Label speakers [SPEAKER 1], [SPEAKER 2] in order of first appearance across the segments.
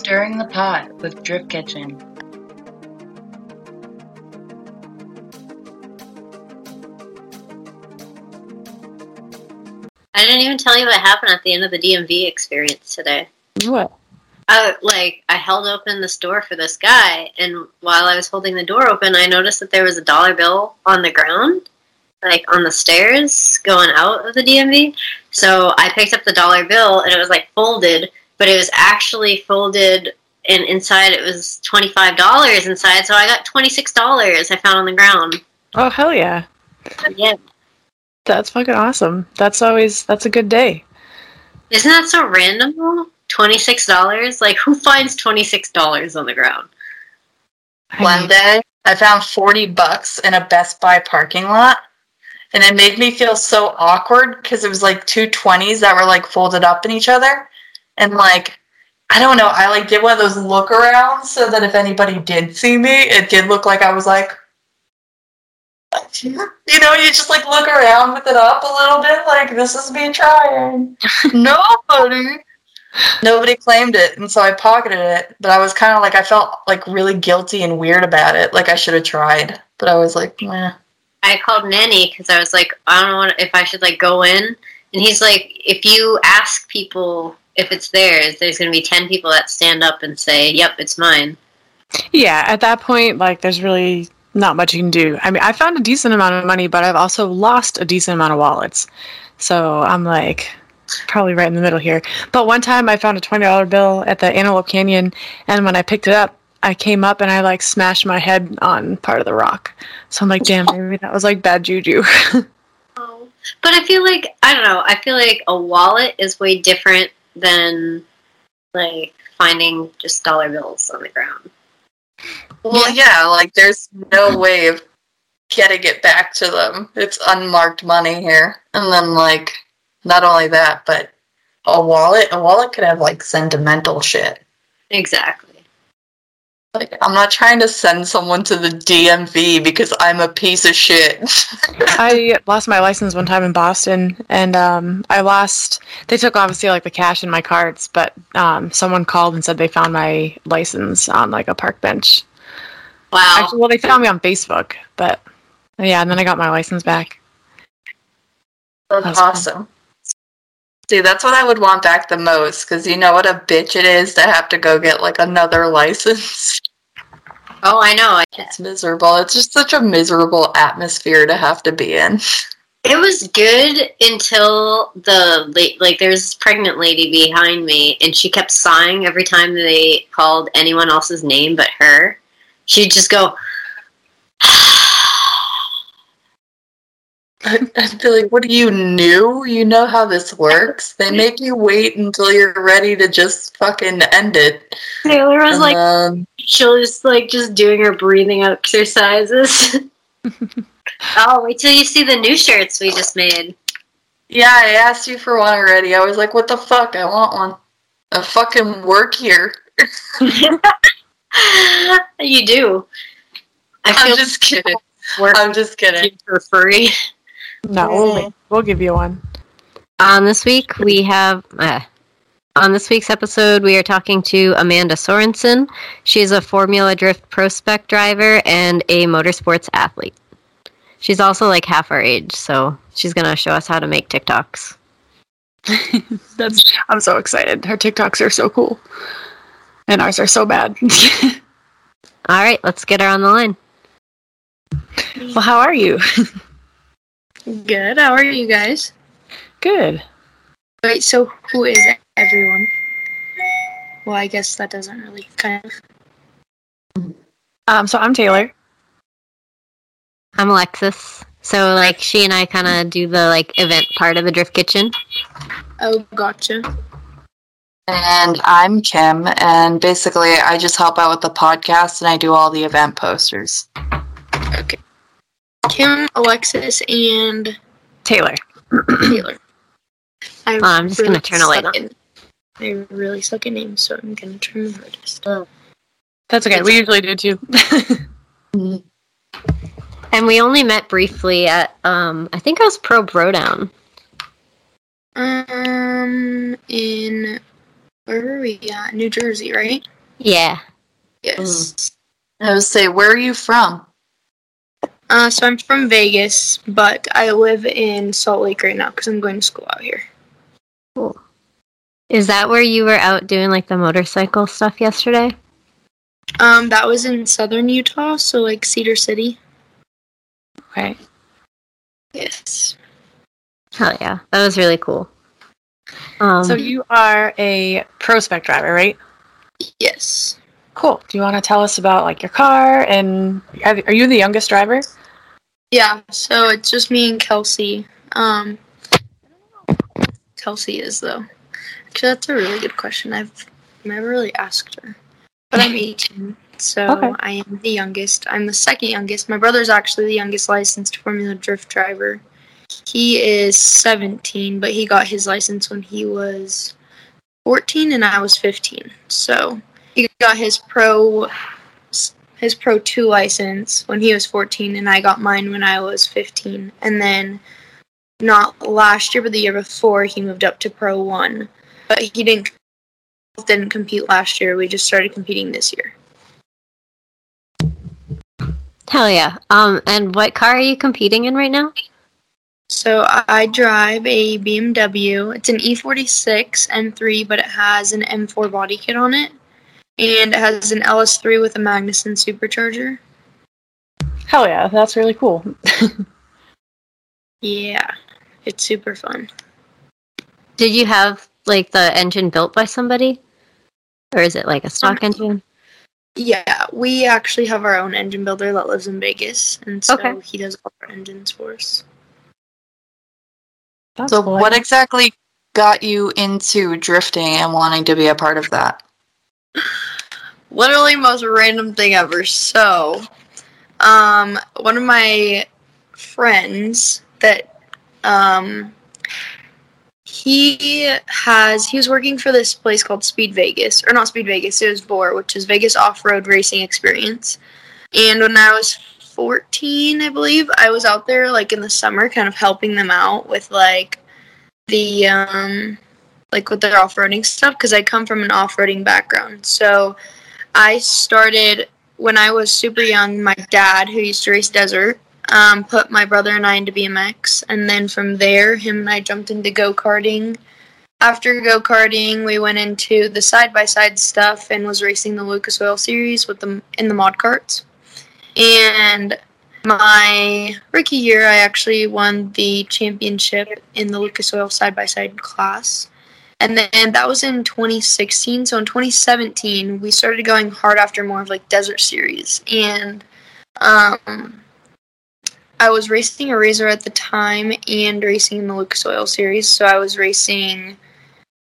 [SPEAKER 1] Stirring the Pot with Drift Kitchen.
[SPEAKER 2] I didn't even tell you what happened at the end of the DMV experience today.
[SPEAKER 3] What?
[SPEAKER 2] I like I held open this door for this guy, and while I was holding the door open, I noticed that there was a dollar bill on the ground, like on the stairs going out of the DMV. So I picked up the dollar bill, and it was like folded, but it was actually folded, and inside it was twenty five dollars inside. So I got twenty six dollars I found on the ground.
[SPEAKER 3] Oh hell yeah!
[SPEAKER 2] Yeah,
[SPEAKER 3] That's fucking awesome. That's always that's a good day.
[SPEAKER 2] isn't that so random? though? Twenty six dollars? Like who finds twenty six dollars on the ground?
[SPEAKER 3] I
[SPEAKER 4] One day, I found 40 bucks in a Best Buy parking lot. And it made me feel so awkward because it was like two 20s that were like folded up in each other. And like, I don't know, I like did one of those look arounds so that if anybody did see me, it did look like I was like, you know, you just like look around with it up a little bit, like this is me trying. Nobody. Nobody claimed it, and so I pocketed it. But I was kind of like, I felt like really guilty and weird about it. Like I should have tried, but I was like, meh.
[SPEAKER 2] I called Nanny because I was like, I don't know if I should like go in, and he's like, if you ask people if it's theirs, there's gonna be ten people that stand up and say, "Yep, it's mine."
[SPEAKER 3] yeah, at that point, like, there's really not much you can do. I mean, I found a decent amount of money, but I've also lost a decent amount of wallets. So I'm like, probably right in the middle here. But one time I found a twenty dollar bill at the Antelope Canyon, and when I picked it up, I came up and I like smashed my head on part of the rock. So I'm like, damn, maybe that was like bad juju.
[SPEAKER 2] Oh. But I feel like I don't know. I feel like a wallet is way different than like finding just dollar bills on the ground.
[SPEAKER 4] Well, yeah, like there's no way of getting it back to them. It's unmarked money here, and then like not only that, but a wallet. A wallet could have like sentimental shit.
[SPEAKER 2] Exactly.
[SPEAKER 4] Like I'm not trying to send someone to the DMV because I'm a piece of shit.
[SPEAKER 3] I lost my license one time in Boston, and um, I lost. They took obviously like the cash in my cards, but um, someone called and said they found my license on like a park bench.
[SPEAKER 2] Wow.
[SPEAKER 3] Actually, well, they found me on Facebook, but yeah, and then I got my license back.
[SPEAKER 4] That's awesome. See, that's what I would want back the most because you know what a bitch it is to have to go get like another license.
[SPEAKER 2] oh, I know.
[SPEAKER 4] It's miserable. It's just such a miserable atmosphere to have to be in.
[SPEAKER 2] It was good until the late, like there's this pregnant lady behind me, and she kept sighing every time they called anyone else's name but her. She'd just go,
[SPEAKER 4] I'd I'd be like, what are you new? You know how this works? They make you wait until you're ready to just fucking end it.
[SPEAKER 2] Taylor was
[SPEAKER 4] And
[SPEAKER 2] like,
[SPEAKER 4] then-
[SPEAKER 2] she was like just doing her breathing exercises. oh, wait till you see the new shirts we just made.
[SPEAKER 4] yeah, I asked you for one already. I was like, what the fuck? I want one. I fucking work here.
[SPEAKER 2] you do. I
[SPEAKER 4] I'm just kidding. I'm just kidding.
[SPEAKER 2] for free.
[SPEAKER 3] No, we'll, we'll give you one.
[SPEAKER 2] On this week, we have. Uh, on this week's episode, we are talking to Amanda Sorensen. She's a Formula Drift Pro Spec driver and a motorsports athlete. She's also like half our age, so she's going to show us how to make TikToks.
[SPEAKER 3] That's. I'm so excited. Her TikToks are so cool, and ours are so bad.
[SPEAKER 2] All right, let's get her on the line.
[SPEAKER 3] well, how are you?
[SPEAKER 5] Good. How are you guys?
[SPEAKER 3] Good.
[SPEAKER 5] Wait, so who is everyone? Well, I guess that doesn't really kind of.
[SPEAKER 3] Um, so I'm Taylor.
[SPEAKER 2] I'm Alexis. So, like, she and I kind of do the like event part of the Drift Kitchen.
[SPEAKER 5] Oh, gotcha.
[SPEAKER 4] And I'm Kim, and basically, I just help out with the podcast and I do all the event posters.
[SPEAKER 5] Okay. Kim, Alexis, and
[SPEAKER 3] Taylor.
[SPEAKER 5] Taylor. I
[SPEAKER 2] I'm just gonna turn a light
[SPEAKER 5] suck in- I really suck at names, so I'm gonna try my hardest.
[SPEAKER 3] That's okay. We usually do too.
[SPEAKER 2] And we only met briefly at, um, I think it was Pro Brodown.
[SPEAKER 5] Um, in Where were we at? New Jersey, right?
[SPEAKER 2] Yeah.
[SPEAKER 5] Yes.
[SPEAKER 4] I would say, where are you from?
[SPEAKER 5] Uh, so I'm from Vegas, but I live in Salt Lake right now because I'm going to school out here.
[SPEAKER 2] Cool. Is that where you were out doing like the motorcycle stuff yesterday?
[SPEAKER 5] Um, that was in southern Utah, so like Cedar City.
[SPEAKER 3] Okay.
[SPEAKER 5] Yes.
[SPEAKER 2] Hell yeah, that was really cool. Um,
[SPEAKER 3] So you are a pro spec driver, right?
[SPEAKER 5] Yes.
[SPEAKER 3] Cool. Do you want to tell us about like your car and are are you the youngest driver?
[SPEAKER 5] Yeah. So it's just me and Kelsey. Um, I don't know who Kelsey is though. Actually, that's a really good question. I've never really asked her, but I'm 18, so
[SPEAKER 3] Okay.
[SPEAKER 5] I am the youngest. I'm the second youngest. My brother's actually the youngest licensed Formula Drift driver. He is 17, but he got his license when he was 14 and I was 15. So he got his pro his pro 2 license when he was 14 and I got mine when I was 15 and then not last year but the year before he moved up to pro 1 but he didn't didn't compete last year. We just started competing this year.
[SPEAKER 2] Hell yeah. Um, and what car are you competing in right now?
[SPEAKER 5] so I drive a BMW it's an E E46 M3 but it has an M4 body kit on it and it has an LS3 with a Magnuson supercharger
[SPEAKER 3] Hell yeah, that's really cool.
[SPEAKER 5] yeah it's super fun
[SPEAKER 2] Did you have like the engine built by somebody, or is it like a um, stock engine?
[SPEAKER 5] Yeah, we actually have our own engine builder that lives in Vegas, and so
[SPEAKER 2] Okay.
[SPEAKER 5] he does all our engines for us.
[SPEAKER 3] That's
[SPEAKER 4] So,
[SPEAKER 3] cool.
[SPEAKER 4] what exactly got you into drifting and wanting to be a part of that?
[SPEAKER 5] Literally most random thing ever. So, um, one of my friends that, um, he has he was working for this place called Speed Vegas, or not Speed Vegas, it was VOR, which is Vegas Off Road Racing Experience. And when I was 14, I believe, I was out there like in the summer kind of helping them out with like the um like with their off-roading stuff because I come from an off-roading background. So I started when I was super young. My dad, who used to race desert, um, put my brother and I into BMX, and then from there, him and I jumped into go karting. After go karting, we went into the side by side stuff and was racing the Lucas Oil Series with them in the mod carts. And my rookie year, I actually won the championship in the Lucas Oil side by side class. And then that was in 2016. So in 2017, we started going hard after more of like desert series. And um, I was racing a Razor at the time and racing in the Lucas Oil series. So I was racing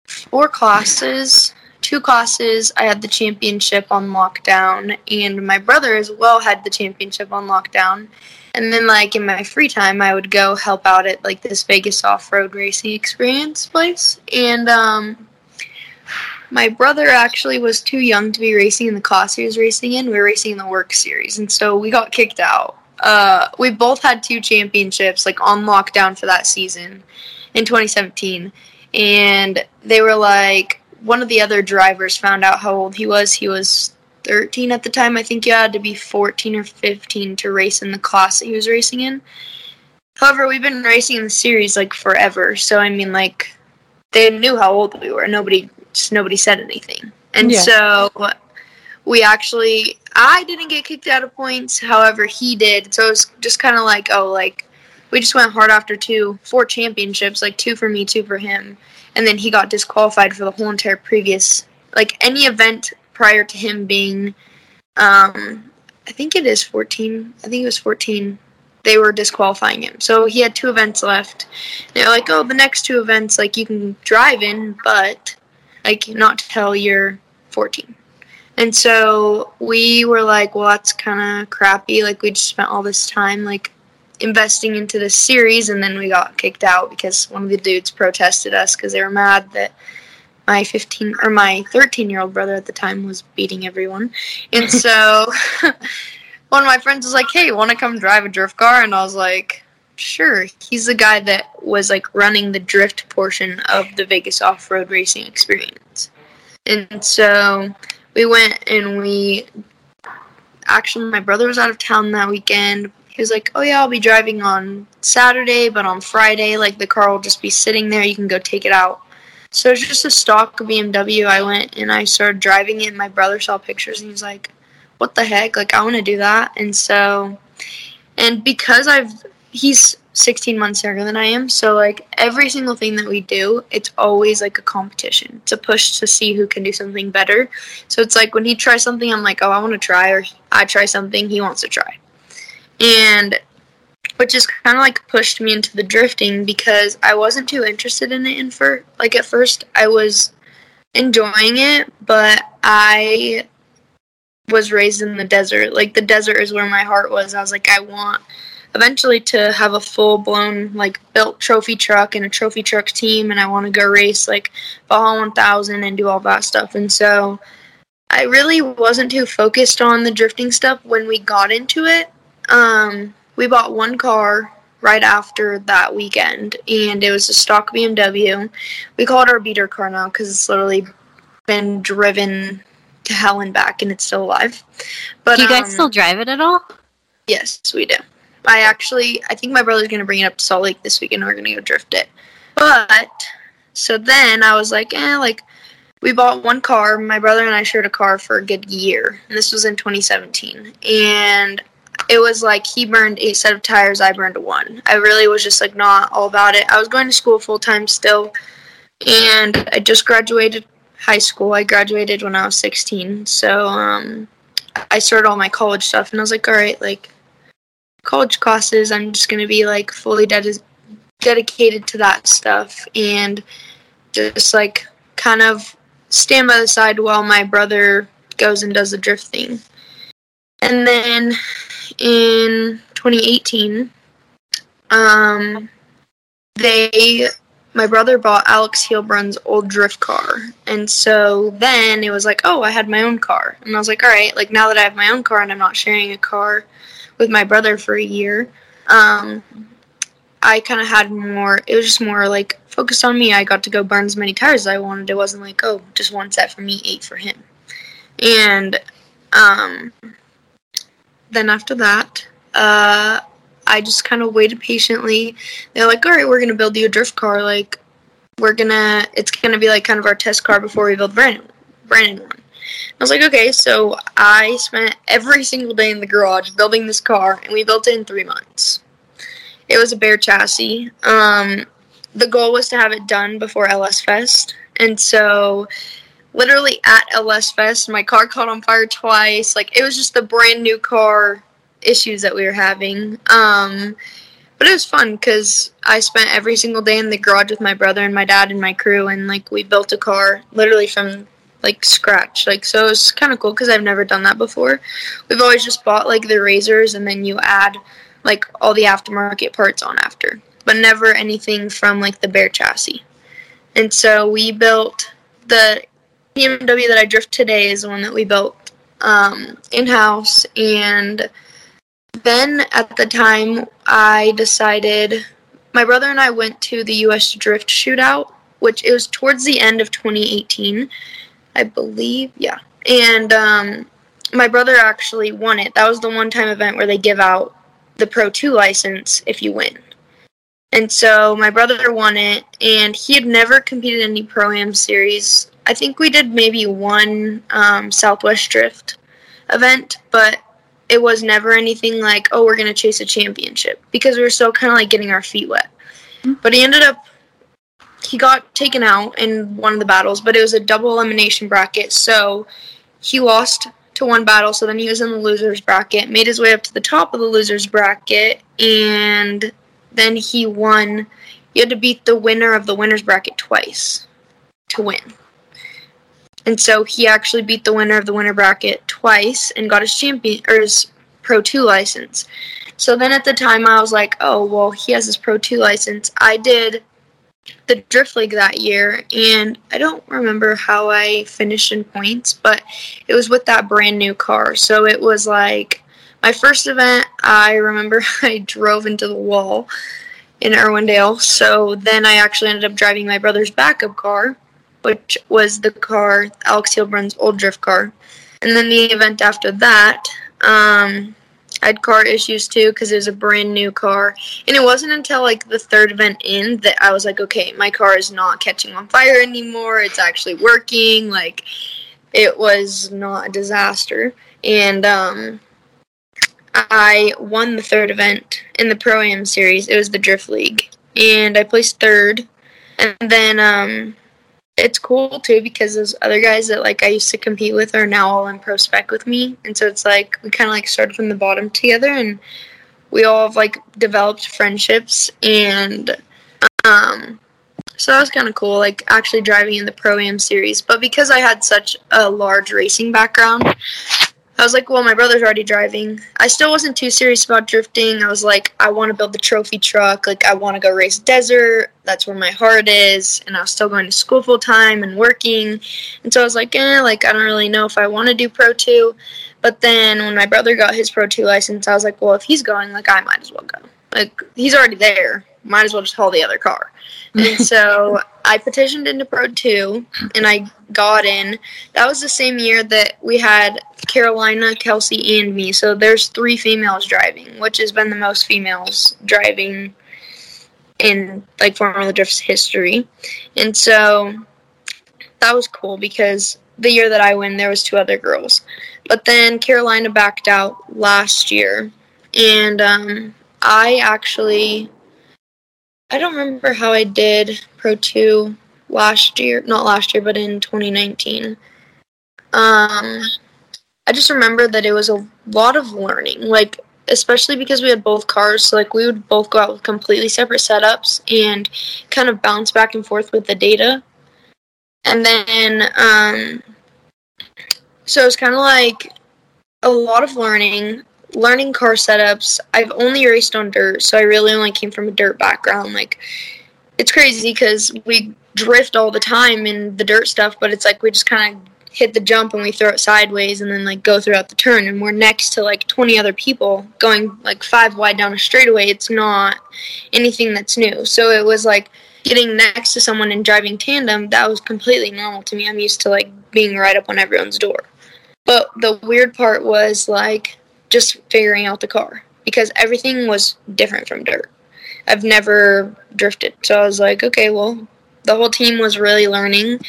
[SPEAKER 5] four classes, two classes. I had the championship on lockdown, and my brother as well had the championship on lockdown. And then, like in my free time, I would go help out at like this Vegas off-road racing experience place. And um, my brother actually was too young to be racing in the class he was racing in. We were racing in the WORCS series, and so we got kicked out. Uh, we both had two championships like on lockdown for that season in 2017, and they were like one of the other drivers found out how old he was. He was 13 at the time. I think you had to be 14 or 15 to race in the class that he was racing in. However, we've been racing in the series like forever, so I mean, like they knew how old we were. Nobody, just nobody said anything, and
[SPEAKER 3] Yeah.
[SPEAKER 5] so we actually, I didn't get kicked out of points. However, he did. So it was just kind of like, oh, like we just went hard after two, four championships, like two for me, two for him, and then he got disqualified for the whole entire previous, like any event prior to him being, um, I think it is 14. I think it was 14. They were disqualifying him. So he had two events left. They're like, oh, the next two events, like you can drive in, but like not till you're 14. And so we were like, well, that's kind of crappy. Like we just spent all this time like investing into this series, and then we got kicked out because one of the dudes protested us because they were mad that my 15 or my 13 year old brother at the time was beating everyone. And so one of my friends was like, hey, want to come drive a drift car? And I was like, sure. He's the guy that was like running the drift portion of the Vegas off road racing experience. And so we went and we actually my brother was out of town that weekend. He was like, "Oh yeah, I'll be driving on Saturday, but on Friday, like the car will just be sitting there. You can go take it out." So it's just a stock BMW. I went and I started driving it. And my brother saw pictures and he's like, "What the heck? Like I want to do that." And so, and because I've he's 16 months younger than I am, so like every single thing that we do, it's always like a competition. It's a push to see who can do something better. So it's like when he tries something, I'm like, "Oh, I want to try," or I try something, he wants to try and which is kind of like pushed me into the drifting because I wasn't too interested in it in for like at first I was enjoying it but I was raised in the desert. Like the desert is where my heart was. I was like I want eventually to have a full blown like built trophy truck and a trophy truck team and I want to go race like Baja 1000 and do all that stuff. And so I really wasn't too focused on the drifting stuff when we got into it. Um, we bought one car right after that weekend, and it was a stock BMW. We call it our beater car now because it's literally been driven to hell and back, and it's still alive. But
[SPEAKER 2] do you guys
[SPEAKER 5] um,
[SPEAKER 2] still drive it at all?
[SPEAKER 5] Yes, we do. I actually, I think my brother's gonna bring it up to Salt Lake this weekend. We're gonna go drift it. But so then I was like, eh, like we bought one car. My brother and I shared a car for a good year, and this was in 2017. And it was like he burned eight set of tires, I burned one. I really was just like not all about it. I was going to school full time still, and I just graduated high school. I graduated when I was 16, so um, I started all my college stuff, and I was like, all right, like college classes, I'm just gonna be like fully ded- dedicated to that stuff, and just like kind of stand by the side while my brother goes and does the drift thing. And then in 2018, um, they my brother bought Alex Heilbrunn's old drift car, and so then it was like, oh, I had my own car, and I was like, all right, like now that I have my own car and I'm not sharing a car with my brother for a year, um, I kind of had more. It was just more like focused on me. I got to go burn as many tires as I wanted. It wasn't like, oh, just one set for me, eight for him, and um, then after that, uh, I just kind of waited patiently. They're like, all right, we're gonna build you a drift car. Like, we're gonna, it's gonna be like kind of our test car before we build Brandon, Brandon one. I was like, okay. So I spent every single day in the garage building this car, and we built it in three months. It was a bare chassis. Um, the goal was to have it done before LS Fest, and so literally at LS Fest, my car caught on fire twice. Like it was just the brand new car issues that we were having. Um, but it was fun because I spent every single day in the garage with my brother and my dad and my crew, and like we built a car literally from like scratch. Like so, it was kind of cool because I've never done that before. We've always just bought like the razors and then you add like all the aftermarket parts on after, but never anything from like the bare chassis. And so we built the BMW that I drift today is the one that we built um, in house. And then at the time, I decided my brother and I went to the U.S. Drift Shootout, which it was towards the end of 2018, I believe. Yeah, and um, my brother actually won it. That was the one-time event where they give out the Pro 2 license if you win. And so my brother won it, and he had never competed in any pro am series I think we did maybe one um, Southwest Drift event, but it was never anything like, oh, we're gonna chase a championship because we were still kind of like getting our feet wet. Mm-hmm. But he ended up, he got taken out in one of the battles, but it was a double elimination bracket, so he lost to one battle. So then he was in the losers bracket, made his way up to the top of the losers bracket, and then he won. You had to beat the winner of the winners bracket twice to win. And so he actually beat the winner of the winner bracket twice and got his champion or his Pro 2 license. So then at the time I was like, oh, well, he has his Pro 2 license. I did the Drift League that year, and I don't remember how I finished in points, but it was with that brand new car. So it was like my first event, I remember I drove into the wall in Irwindale. So then I actually ended up driving my brother's backup car which was the car, Alex Heilbrunn's old drift car. And then the event after that, um, I had car issues too because it was a brand new car. And it wasn't until like the third event in that I was like, okay, my car is not catching on fire anymore. It's actually working. Like, it was not a disaster. And um, I won the third event in the Pro Am series. It was the Drift League. And I placed third. And then um, it's cool too because those other guys that like I used to compete with are now all in pro spec with me, and so it's like we kind of like started from the bottom together, and we all have like developed friendships, and um, so that was kind of cool, like actually driving in the pro am series. But because I had such a large racing background, I was like, well, my brother's already driving. I still wasn't too serious about drifting. I was like, I want to build the trophy truck. Like, I want to go race desert. That's where my heart is. And I was still going to school full time and working. And so I was like, eh, like, I don't really know if I want to do Pro 2. But then when my brother got his Pro 2 license, I was like, well, if he's going, like, I might as well go. Like, he's already there. Might as well just haul the other car. And so I petitioned into Pro 2 and I got in. That was the same year that we had Carolina, Kelsey, and me. So there's three females driving, which has been the most females driving in like Formula Drift's history. And so that was cool because the year that I win, there was two other girls. But then Carolina backed out last year, and um, I actually I don't remember how I did Pro 2 last year, not last year, but in 2019. Um, I just remember that it was a lot of learning, like especially because we had both cars. So like we would both go out with completely separate setups and kind of bounce back and forth with the data. And then, um, so it's kind of like a lot of learning, learning car setups. I've only raced on dirt, so I really only came from a dirt background. Like, it's crazy because we drift all the time in the dirt stuff, but it's like we just kind of hit the jump and we throw it sideways and then like go throughout the turn. And we're next to like 20 other people going like five wide down a straightaway. It's not anything that's new. So it was like getting next to someone and driving tandem that was completely normal to me. I'm used to like being right up on everyone's door. But the weird part was like just figuring out the car because everything was different from dirt i've never drifted so i was like okay well the whole team was really learning.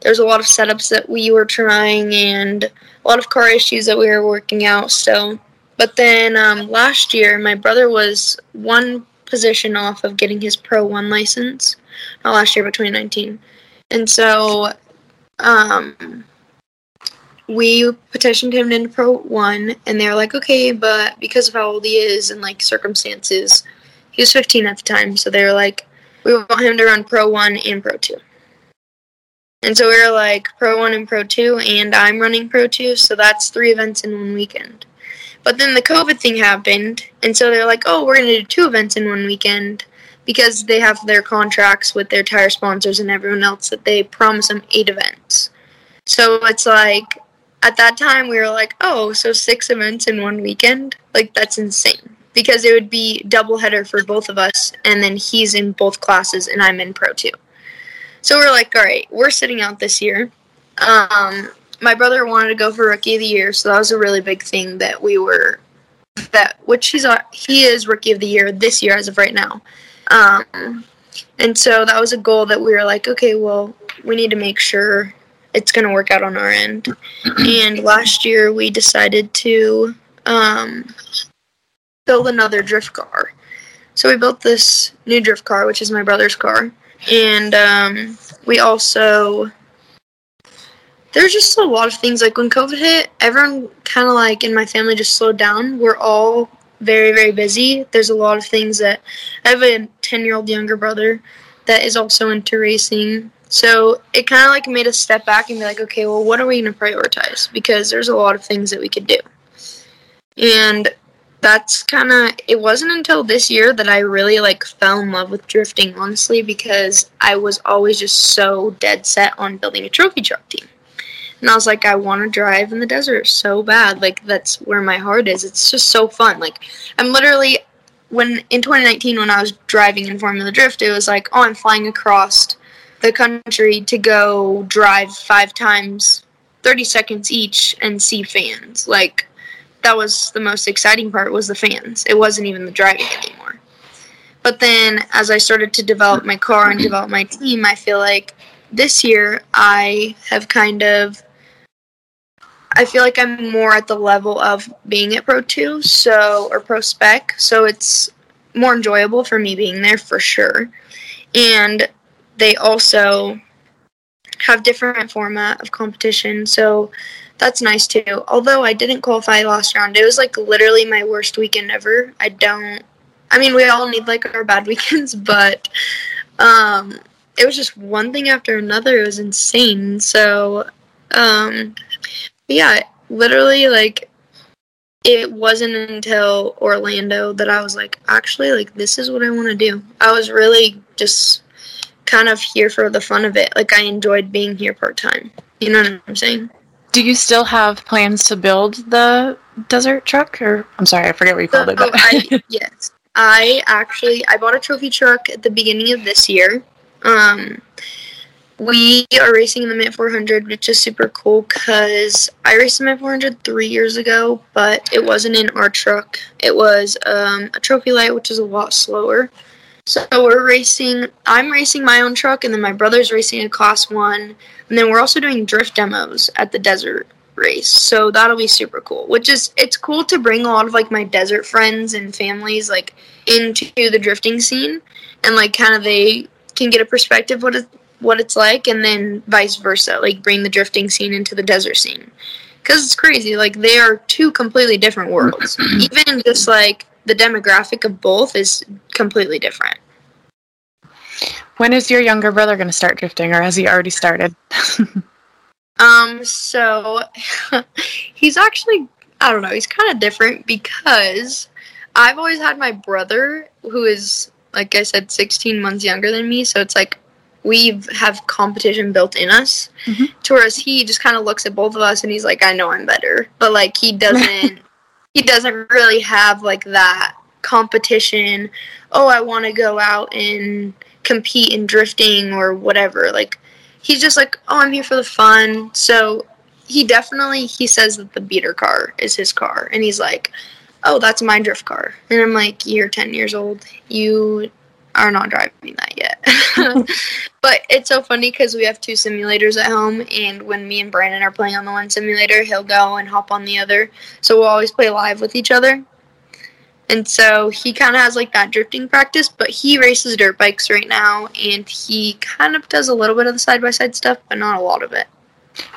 [SPEAKER 5] There's a lot of setups that we were trying and a lot of car issues that we were working out. So, but then um, last year, my brother was one position off of getting his Pro One license. Not last year, but 2019. And so, um, we petitioned him into Pro One, and they were like, okay, but because of how old he is and like circumstances, he was 15 at the time, so they were like, we want him to run Pro 1 and Pro 2. And so we were like Pro 1 and Pro 2, and I'm running Pro 2, so that's three events in one weekend. But then the COVID thing happened, and so they're like, oh, we're going to do two events in one weekend because they have their contracts with their tire sponsors and everyone else that they promise them eight events. So it's like, at that time, we were like, oh, so six events in one weekend? Like, that's insane because it would be double header for both of us, and then he's in both classes and I'm in Pro 2. So we're like, all right, we're sitting out this year. Um, my brother wanted to go for Rookie of the Year, so that was a really big thing that we were that which he's he is Rookie of the Year this year as of right now. Um, and so that was a goal that we were like, okay, well, we need to make sure it's going to work out on our end. and last year we decided to um, build another drift car. So we built this new drift car, which is my brother's car, and um, we also there's just a lot of things like when COVID hit, everyone kind of like in my family just slowed down. We're all very very busy. There's a lot of things that I have a 10 year old younger brother that is also into racing. So it kind of like made us step back and be like, okay, well, what are we going to prioritize? Because there's a lot of things that we could do. And that's kind of it wasn't until this year that I really like fell in love with drifting honestly because I was always just so dead set on building a trophy truck team. And I was like I want to drive in the desert so bad. Like that's where my heart is. It's just so fun. Like I'm literally when in 2019 when I was driving in Formula Drift it was like oh I'm flying across the country to go drive five times, 30 seconds each, and see fans. Like, that was the most exciting part was the fans. It wasn't even the driving anymore. But then as I started to develop my car and develop my team, I feel like this year I have kind of I feel like I'm more at the level of being at Pro 2, so or Pro Spec, so it's more enjoyable for me being there for sure. And they also have different format of competition, so that's nice too. Although I didn't qualify last round, it was like literally my worst weekend ever. I don't. I mean, we all need like our bad weekends, but um, it was just one thing after another. It was insane. So, um, yeah, literally like it wasn't until Orlando that I was like, actually, like this is what I want to do. I was really just kind of here for the fun of it. Like I enjoyed being here part time. You know what I'm saying?
[SPEAKER 3] Do you still have plans to build the desert truck? Or I'm sorry, I forget what you called it.
[SPEAKER 5] So
[SPEAKER 3] But
[SPEAKER 5] I, yes, I actually I bought a trophy truck at the beginning of this year. Um, we are racing in the Mint 400, which is super cool because I raced the Mint 400 three years ago, but it wasn't in our truck. It was um, a trophy light, which is a lot slower. So we're racing. I'm racing my own truck, and then my brother's racing a class one, and then we're also doing drift demos at the desert race. So that'll be super cool. Which is it's cool to bring a lot of like my desert friends and families like into the drifting scene, and like kind of they can get a perspective what it, what it's like, and then vice versa, like bring the drifting scene into the desert scene. Because it's crazy, like they are two completely different worlds. Even just like the demographic of both is completely different.
[SPEAKER 3] when is your younger brother going to start drifting, or has he already started?
[SPEAKER 5] Um, so he's actually I don't know, he's kind of different because I've always had my brother who is like I said 16 months younger than me, so it's like we have competition built in us.
[SPEAKER 3] Mhm.
[SPEAKER 5] To whereas he just kind of looks at both of us and he's like I know I'm better, but like he doesn't he doesn't really have like that competition. Oh, I want to go out and compete in drifting or whatever. Like he's just like, oh, I'm here for the fun. So he definitely he says that the beater car is his car, and he's like, oh, that's my drift car, and I'm like, you're 10 years old, you are not driving that yet. but it's so funny because we have two simulators at home, and when me and Brandon are playing on the one simulator, he'll go and hop on the other. So we'll always play live with each other. And so he kind of has like that drifting practice, but he races dirt bikes right now, and he kind of does a little bit of the side by side stuff, but not a lot of it.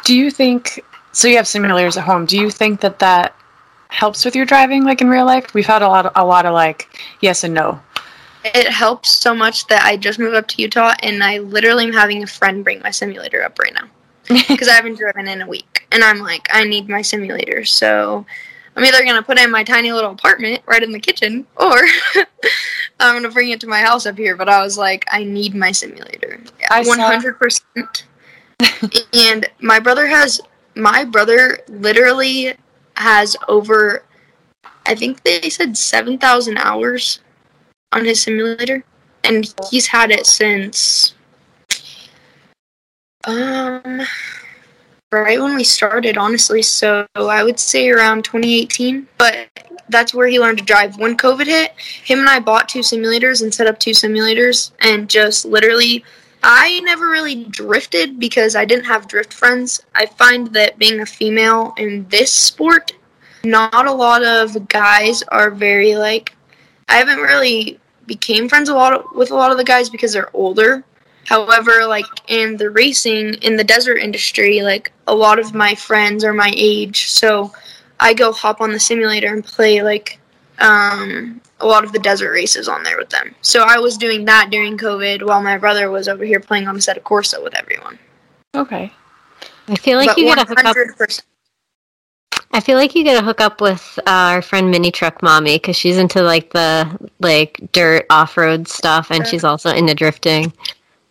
[SPEAKER 3] Do you think so? You have simulators at home. Do you think that that helps with your driving, like in real life? We've had a lot, of, a lot of like yes and no.
[SPEAKER 5] It helps so much that I just moved up to Utah, and I literally am having a friend bring my simulator up right now because I haven't driven in a week, and I'm like, I need my simulator. So I'm either gonna put it in my tiny little apartment right in the kitchen, or I'm gonna bring it to my house up here. But I was like, I need my simulator.
[SPEAKER 3] I saw-
[SPEAKER 5] One hundred percent. And my brother has my brother literally has over, I think they said seven thousand hours on his simulator, and he's had it since um right when we started honestly so i would say around 2018 but that's where he learned to drive. When covid hit him and i bought two simulators and set up two simulators and just literally i never really drifted because i didn't have drift friends. I find that being a female in this sport not a lot of guys are very like i haven't really became friends a lot of, with a lot of the guys because they're older However, like in the racing in the desert industry, like a lot of my friends are my age, so I go hop on the simulator and play like um, a lot of the desert races on there with them. So I was doing that during COVID while my brother was over here playing on the Assetto Corsa with everyone.
[SPEAKER 3] Okay.
[SPEAKER 6] I feel like
[SPEAKER 5] but
[SPEAKER 6] you gotta hook up.
[SPEAKER 5] 100%.
[SPEAKER 6] I feel like you gotta hook up with uh, our friend Mini Truck Mommy because she's into like the like dirt off road stuff, and she's also into drifting.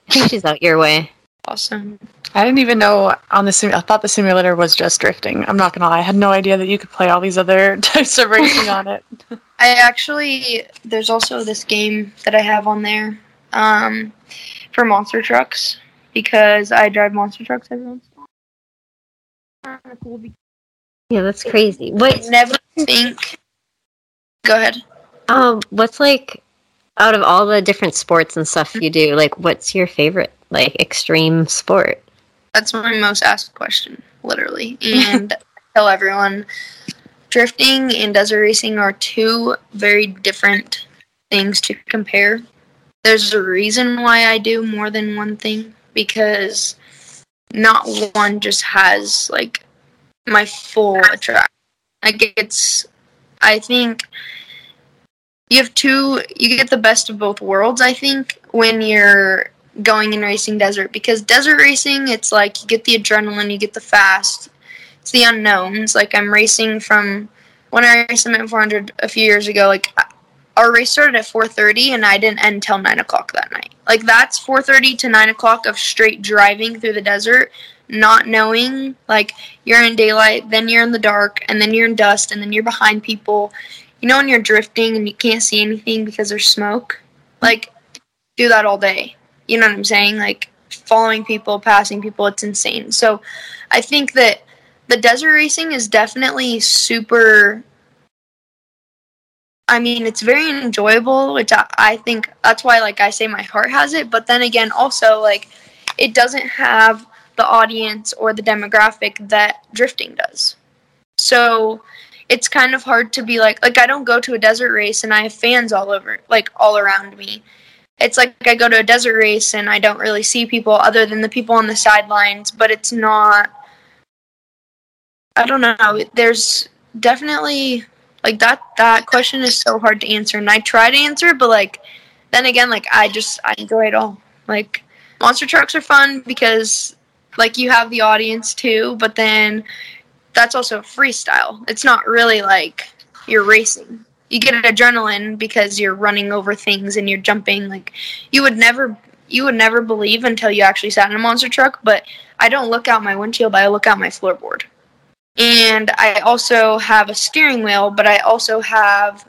[SPEAKER 6] I think she's out your way.
[SPEAKER 5] Awesome.
[SPEAKER 3] I didn't even know on the sim. I thought the simulator was just drifting. I'm not gonna lie. I had no idea that you could play all these other types of racing on it.
[SPEAKER 5] I actually there's also this game that I have on there um, for monster trucks because I drive monster trucks every once in a while. Kinda cool because
[SPEAKER 6] Yeah, that's crazy. What
[SPEAKER 5] never think. Go ahead.
[SPEAKER 6] um what's like out of all the different sports and stuff you do, like what's your favorite like extreme sport?
[SPEAKER 5] That's my most asked question, literally. And I tell everyone drifting and desert racing are two very different things to compare. There's a reason why I do more than one thing because not one just has like my full attraction. Like it's, I think you have two, you get the best of both worlds, I think, when you're going and racing desert because desert racing it's like you get the adrenaline you get the fast it's the unknowns. Like i'm racing from when i raced the 400 a few years ago like our race started at 4.30 and i didn't end till 9 o'clock that night. Like that's 4.30 to 9 o'clock of straight driving through the desert not knowing like you're in daylight then you're in the dark and then you're in dust and then you're behind people you know when you're drifting and you can't see anything because there's smoke like do that all day you know what I'm saying? Like following people, passing people, it's insane. So I think that the desert racing is definitely super. I mean, it's very enjoyable, which I, I think that's why, like I say, my heart has it. But then again, also like it doesn't have the audience or the demographic that drifting does. So it's kind of hard to be like like I don't go to a desert race and I have fans all over like all around me it's like I go to a desert race and I don't really see people other than the people on the sidelines, but it's not I don't know. There's definitely like that that question is so hard to answer and I try to answer it, but like then again like I just I enjoy it all. Like monster trucks are fun because like you have the audience too, but then that's also freestyle. It's not really like you're racing. You get an adrenaline because you're running over things and you're jumping. Like you would never you would never believe until you actually sat in a monster truck but i don't look out my windshield i look out my floorboard. And i also have a steering wheel but i also have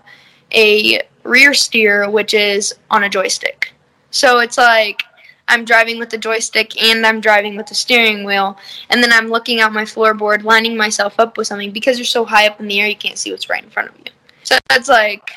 [SPEAKER 5] a rear steer which is on a joystick. So it's like i'm driving with the joystick and i'm driving with the steering wheel and then i'm looking out my floorboard lining myself up with something because you're so high up in the air you can't see what's right in front of you so it's like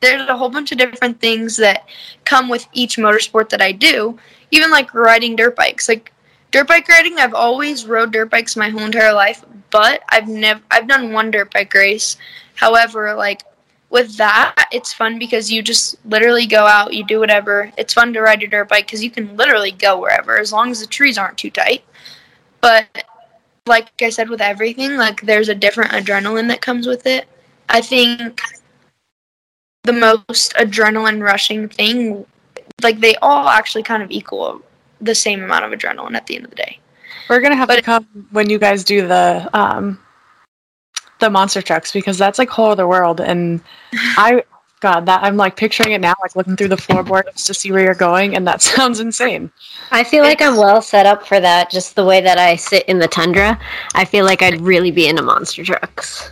[SPEAKER 5] there's a whole bunch of different things that come with each motorsport that I do. Even like riding dirt bikes. Like dirt bike riding, I've always rode dirt bikes my whole entire life, but I've never I've done one dirt bike race. However, like with that, it's fun because you just literally go out, you do whatever. It's fun to ride your dirt bike because you can literally go wherever as long as the trees aren't too tight. But like I said, with everything, like there's a different adrenaline that comes with it. I think the most adrenaline rushing thing, like they all actually kind of equal the same amount of adrenaline at the end of the day.
[SPEAKER 3] We're gonna have to
[SPEAKER 5] But-
[SPEAKER 3] come when you guys do the um the monster trucks because that's like whole other world and I God that I'm like picturing it now, like looking through the floorboard just to see where you're going, and that sounds insane.
[SPEAKER 6] I feel like I'm well set up for that. Just the way that I sit in the tundra, I feel like I'd really be into monster trucks.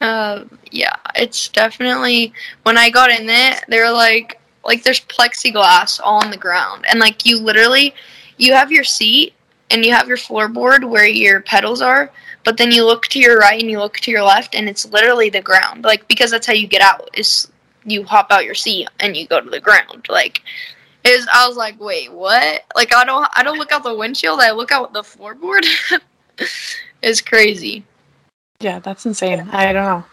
[SPEAKER 5] Uh, yeah, it's definitely when I got in it, they were like, like there's plexiglass all on the ground, and like you literally, you have your seat and you have your floorboard where your pedals are, but then you look to your right and you look to your left, and it's literally the ground, like because that's how you get out is you hop out your seat and you go to the ground, like. Is I was like, wait, what? Like I don't, I don't look out the windshield. I look out the floorboard. it's crazy.
[SPEAKER 3] Yeah, that's insane. I don't know.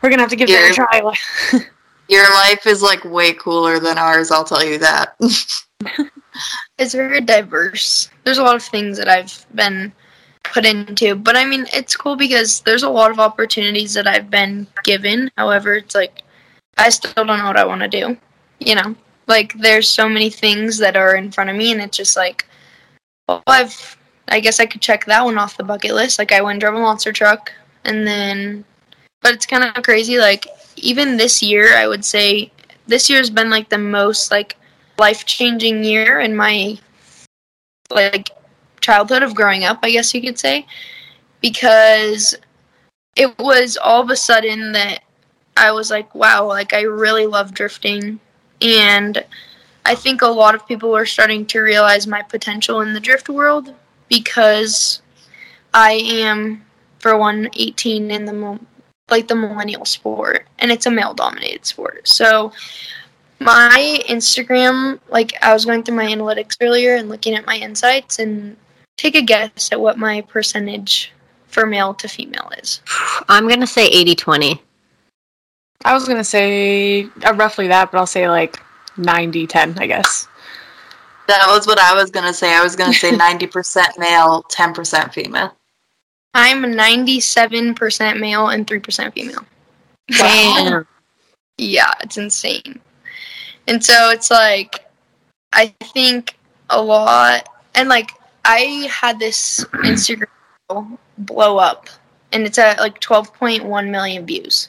[SPEAKER 3] We're gonna have to give that a try.
[SPEAKER 4] Your life is like way cooler than ours, I'll tell you that.
[SPEAKER 5] it's very diverse. There's a lot of things that I've been put into, but I mean, it's cool because there's a lot of opportunities that I've been given. However, it's like I still don't know what I want to do. You know, like there's so many things that are in front of me, and it's just like, well, I've, I guess I could check that one off the bucket list. Like I went drove a monster truck, and then, but it's kind of crazy. Like even this year, I would say this year's been like the most like life changing year in my like childhood of growing up, I guess you could say, because it was all of a sudden that I was like, wow, like I really love drifting and I think a lot of people are starting to realize my potential in the drift world because I am, for one, 18 in the like the millennial sport, and it's a male dominated sport. So my Instagram, like I was going through my analytics earlier and looking at my insights, and take a guess at what my percentage for male to female is.
[SPEAKER 6] I'm gonna say 80-20.
[SPEAKER 3] I was gonna say uh, roughly that, but I'll say like 90 10, I guess.
[SPEAKER 4] That was what I was gonna say. I was gonna say ninety percent male, ten percent female.
[SPEAKER 5] I'm 97% male and 3% female.
[SPEAKER 6] Damn.
[SPEAKER 5] Yeah, it's insane. And so it's like, I think a lot, and like, I had this Instagram blow up, and it's at like 12.1 million views.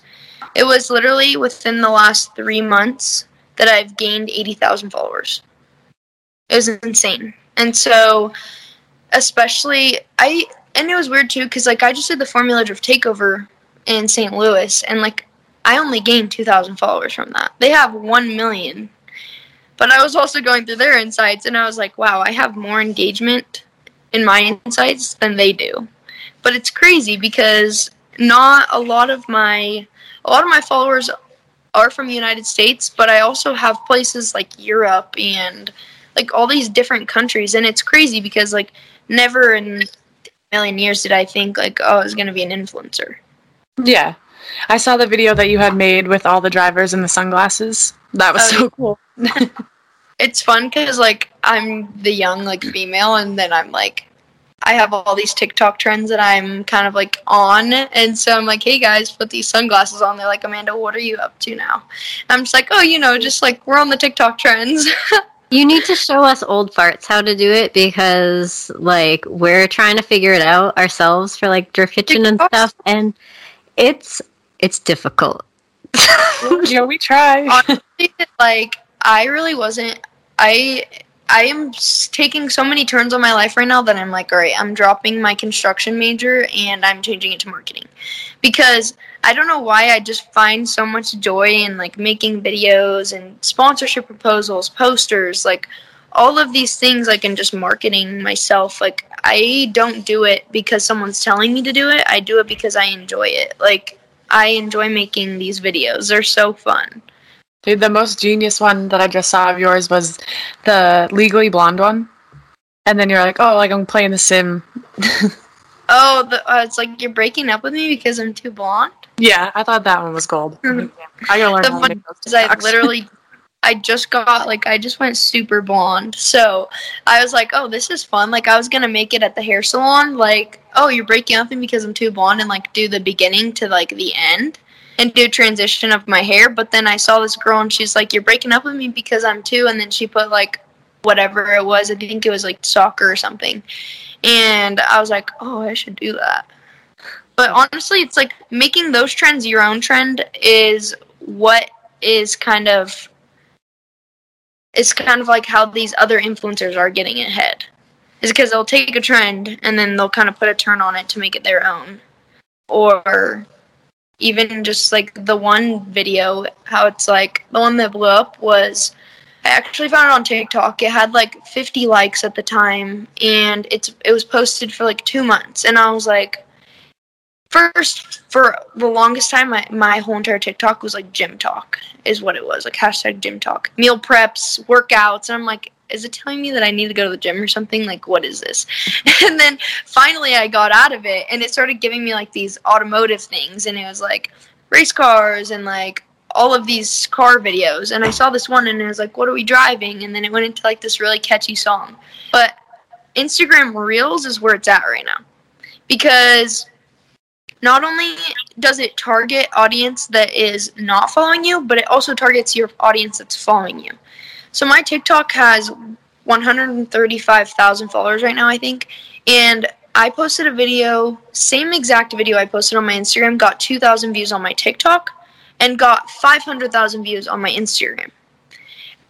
[SPEAKER 5] It was literally within the last three months that I've gained 80,000 followers. It was insane. And so, especially, I, and it was weird too, because like, I just did the Formula Drift takeover in St. Louis, and like, I only gained 2,000 followers from that. They have 1 million. But I was also going through their insights and I was like, wow, I have more engagement in my insights than they do. But it's crazy because not a lot of my a lot of my followers are from the United States, but I also have places like Europe and like all these different countries and it's crazy because like never in a million years did I think like oh I was going to be an influencer.
[SPEAKER 3] Yeah. I saw the video that you had made with all the drivers and the sunglasses. That was
[SPEAKER 5] Oh,
[SPEAKER 3] so cool.
[SPEAKER 5] it's fun because like I'm the young like female, and then I'm like I have all these TikTok trends that I'm kind of like on, and so I'm like, hey guys, put these sunglasses on. They're like, Amanda, what are you up to now? I'm just like, oh, you know, just like we're on the TikTok trends.
[SPEAKER 6] You need to show us old farts how to do it because like we're trying to figure it out ourselves for like Drift Kitchen and stuff and it's it's difficult.
[SPEAKER 3] yeah, we try.
[SPEAKER 5] Honestly, like I really wasn't. I I am taking so many turns on my life right now that I'm like, all right, I'm dropping my construction major and I'm changing it to marketing because I don't know why I just find so much joy in like making videos and sponsorship proposals, posters, like all of these things like in just marketing myself like I don't do it because someone's telling me to do it. I do it because I enjoy it. Like I enjoy making these videos. They're so fun.
[SPEAKER 3] Dude, the most genius one that I just saw of yours was the Legally Blonde one. And then you're like, oh, like I'm playing The Sim.
[SPEAKER 5] Oh, the, uh, it's like you're breaking up with me because I'm too blonde.
[SPEAKER 3] Yeah, I thought that one was gold.
[SPEAKER 5] Mhm.
[SPEAKER 3] I gotta learn
[SPEAKER 5] The
[SPEAKER 3] how to make those
[SPEAKER 5] I literally, I just got like I just went super blonde. So I was like, oh, this is fun. Like I was gonna make it at the hair salon. Like, oh, you're breaking up with me because I'm too blonde, and like do the beginning to like the end. And do transition of my hair, but then I saw this girl and she's like, "You're breaking up with me because I'm too," and then she put like whatever it was. I think it was like soccer or something. And I was like, oh, I should do that. But honestly, it's like making those trends your own trend is what is kind of is kind of like how these other influencers are getting ahead. Is because they'll take a trend and then they'll kind of put a turn on it to make it their own. Or even just like the one video, how it's like the one that blew up was I actually found it on TikTok. It had like 50 likes at the time, and it's it was posted for like two months. And I was like, first for the longest time, my my whole entire TikTok was like gym talk, is what it was like hashtag gym talk, meal preps, workouts, and I'm like. Is it telling me that I need to go to the gym or something? Like, what is this? And then finally, I got out of it, and it started giving me like these automotive things, and it was like race cars and like all of these car videos and I saw this one and it was like, What are we driving? And then it went into like this really catchy song. But Instagram Reels is where it's at right now. Because not only does it target audience that is not following you, but it also targets your audience that's following you. So my TikTok has 135,000 followers right now, I think. And I posted a video, same exact video I posted on my Instagram, got 2,000 views on my TikTok and got 500,000 views on my Instagram.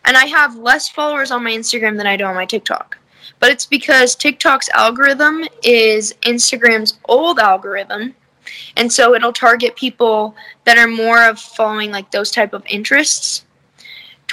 [SPEAKER 5] And I have less followers on my Instagram than I do on my TikTok. But it's because TikTok's algorithm is Instagram's old algorithm. And so it'll target people that are more of following like those type of interests.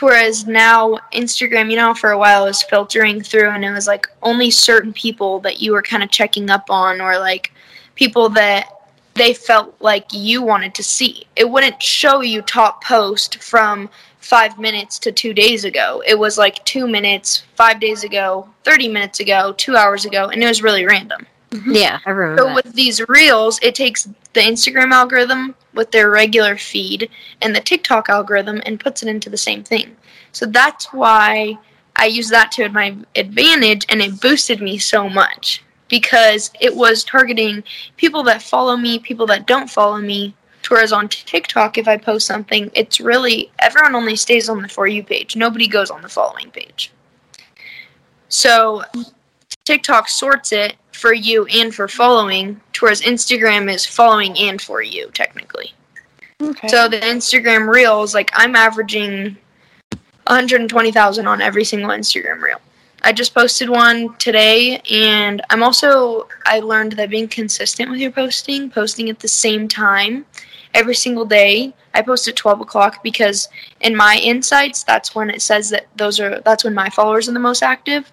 [SPEAKER 5] Whereas now Instagram, you know, for a while it was filtering through and it was like only certain people that you were kind of checking up on or like people that they felt like you wanted to see. It wouldn't show you top post from five minutes to two days ago. It was like two minutes, five days ago, 30 minutes ago, two hours ago, and it was really random.
[SPEAKER 6] Yeah, I remember.
[SPEAKER 5] So
[SPEAKER 6] that.
[SPEAKER 5] with these reels, it takes the Instagram algorithm with their regular feed and the TikTok algorithm and puts it into the same thing. So that's why I use that to my advantage and it boosted me so much because it was targeting people that follow me, people that don't follow me. Whereas on TikTok, if I post something, it's really everyone only stays on the For You page. Nobody goes on the following page. So TikTok sorts it for you and for following, whereas Instagram is following and for you, technically.
[SPEAKER 3] Okay.
[SPEAKER 5] So the Instagram reels, like I'm averaging 120,000 on every single Instagram reel. I just posted one today, and I'm also I learned that being consistent with your posting, posting at the same time every single day. I post at 12 o'clock because in my insights, that's when it says that those are that's when my followers are the most active.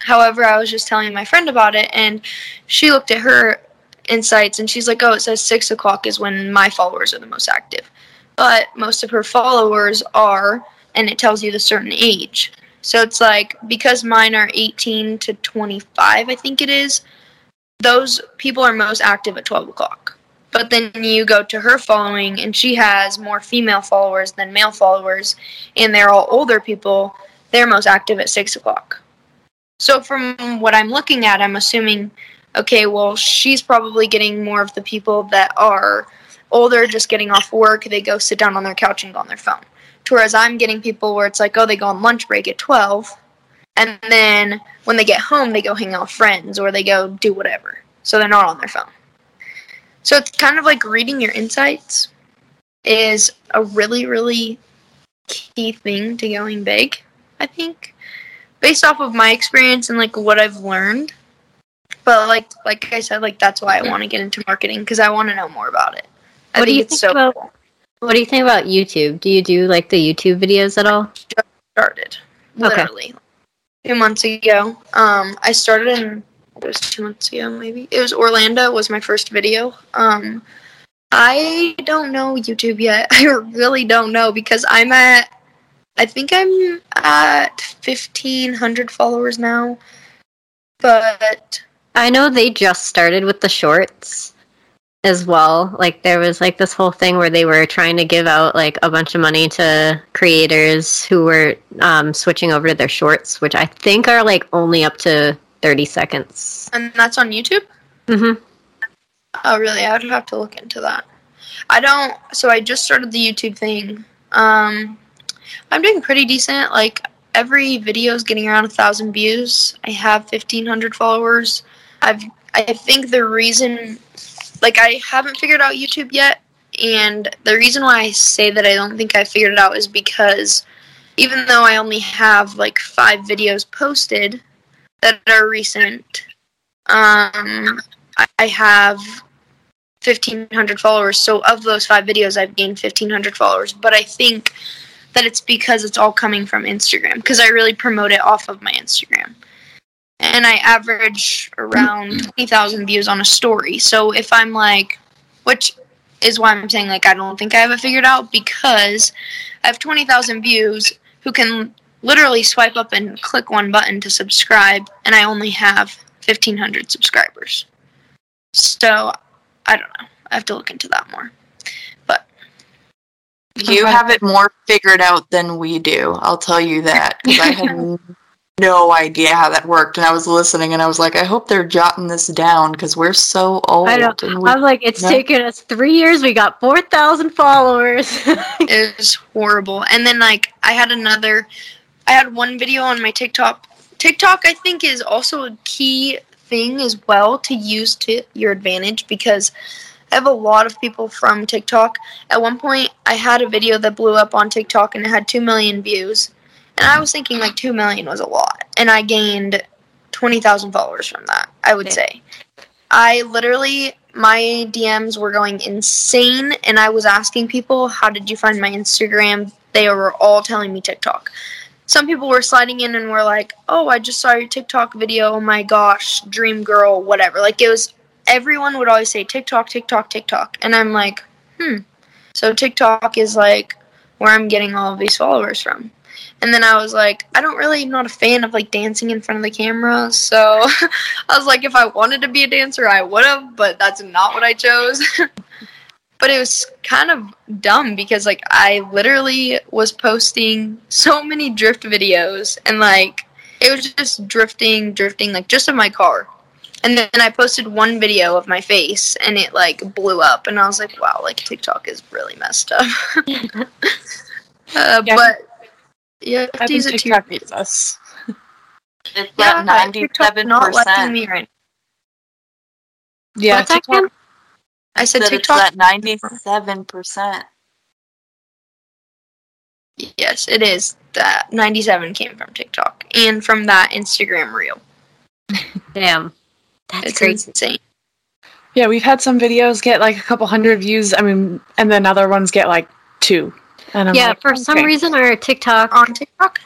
[SPEAKER 5] However, I was just telling my friend about it, and she looked at her insights and she's like, "Oh, it says six o'clock is when my followers are the most active," but most of her followers are, and it tells you the certain age. So it's like because mine are 18 to 25, I think it is. Those people are most active at 12 o'clock. But then you go to her following, and she has more female followers than male followers, and they're all older people. They're most active at 6 o'clock. So, from what I'm looking at, I'm assuming, okay, well, she's probably getting more of the people that are older, just getting off work. They go sit down on their couch and go on their phone. Whereas I'm getting people where it's like, oh, they go on lunch break at 12, and then when they get home, they go hang out with friends or they go do whatever. So they're not on their phone. So it's kind of like reading your insights is a really, really key thing to going big, I think. Based off of my experience and like what I've learned. But like like I said, like that's why I want to get into marketing because I want to know more about it. I
[SPEAKER 6] What do
[SPEAKER 5] think
[SPEAKER 6] you
[SPEAKER 5] it's
[SPEAKER 6] think
[SPEAKER 5] so
[SPEAKER 6] about-
[SPEAKER 5] cool.
[SPEAKER 6] What do you think about YouTube? Do you do like the YouTube videos at all?
[SPEAKER 5] started
[SPEAKER 6] Okay.
[SPEAKER 5] literally two months ago. Um, I started in it was two months ago maybe. It was Orlando was my first video. Um, I don't know YouTube yet. I really don't know because I'm at I think I'm at fifteen hundred followers now. But
[SPEAKER 6] I know they just started with the shorts as well. Like there was like this whole thing where they were trying to give out like a bunch of money to creators who were um, switching over to their shorts, which I think are like only up to 30 seconds.
[SPEAKER 5] and that's on YouTube?
[SPEAKER 6] Mm-hmm.
[SPEAKER 5] Oh, really? I would have to look into that. I don't. So I just started the YouTube thing. Um, I'm doing pretty decent. Like every video is getting around a thousand views. I have fifteen hundred followers. I've. I think the reason, like, I haven't figured out YouTube yet, and the reason why I say that I don't think I figured it out is because even though I only have like five videos posted that are recent, um, I- have 1500 followers. So of those five videos, I've gained 1500 followers. But I think that it's because it's all coming from Instagram because I really promote it off of my Instagram. And I average around mm-hmm. 20,000 views on a story. So if I'm like, which is why I'm saying like I don't think I have it figured out because I have 20,000 views who can literally swipe up and click one button to subscribe, and I only have 1,500 subscribers. So I don't know. I have to look into that more.
[SPEAKER 4] You have it more figured out than we do. I'll tell you that because I had no idea how that worked, and I was listening, and I was like, I hope they're jotting this down because we're so old.
[SPEAKER 6] I know.
[SPEAKER 4] and we-
[SPEAKER 6] I'm like, it's
[SPEAKER 4] Yeah.
[SPEAKER 6] taken us three years. We got 4,000 followers.
[SPEAKER 5] It was horrible. And then like I had another I had one video on my TikTok. TikTok I think is also a key thing as well to use to your advantage because I have a lot of people from TikTok. At one point I had a video that blew up on TikTok and it had 2 million views. And I was thinking like 2 million was a lot and I gained 20,000 followers from that, I would
[SPEAKER 6] Yeah.
[SPEAKER 5] say. I literally my DMs were going insane and I was asking people, "How did you find my Instagram?" they were all telling me TikTok. Some people were sliding in and were like, "Oh, I just saw your TikTok video. Oh my gosh, dream girl, whatever." Like it was everyone would always say TikTok, TikTok, TikTok, and I'm like, "Hmm." So TikTok is like where I'm getting all of these followers from. And then I was like, I don't really I'm not a fan of like dancing in front of the camera. So I was like, if I wanted to be a dancer, I would have, but that's not what I chose. but it was kind of dumb because like I literally was posting so many drift videos and like it was just drifting, drifting, like just in my car. And then I posted one video of my face and it like blew up and I was like, wow, like TikTok is really messed up. uh,
[SPEAKER 3] Yeah.
[SPEAKER 5] but yeah,
[SPEAKER 3] I think
[SPEAKER 5] these are two
[SPEAKER 3] TikTok needs us.
[SPEAKER 4] It's
[SPEAKER 5] yeah,
[SPEAKER 4] at
[SPEAKER 5] TikTok's not letting me right.
[SPEAKER 3] Yeah,
[SPEAKER 6] What's that,
[SPEAKER 3] TikTok.
[SPEAKER 6] Kim?
[SPEAKER 5] I said
[SPEAKER 4] That it's
[SPEAKER 5] TikTok.
[SPEAKER 4] at 97%.
[SPEAKER 5] Yes, it is. That 97 came from TikTok and from that Instagram reel.
[SPEAKER 6] Damn. That's
[SPEAKER 5] It's
[SPEAKER 6] crazy.
[SPEAKER 5] insane.
[SPEAKER 3] Yeah, we've had some videos get like a couple hundred views. I mean, and then other ones get like two. And I'm
[SPEAKER 6] yeah,
[SPEAKER 3] like,
[SPEAKER 6] for some reason our TikTok
[SPEAKER 5] On TikTok?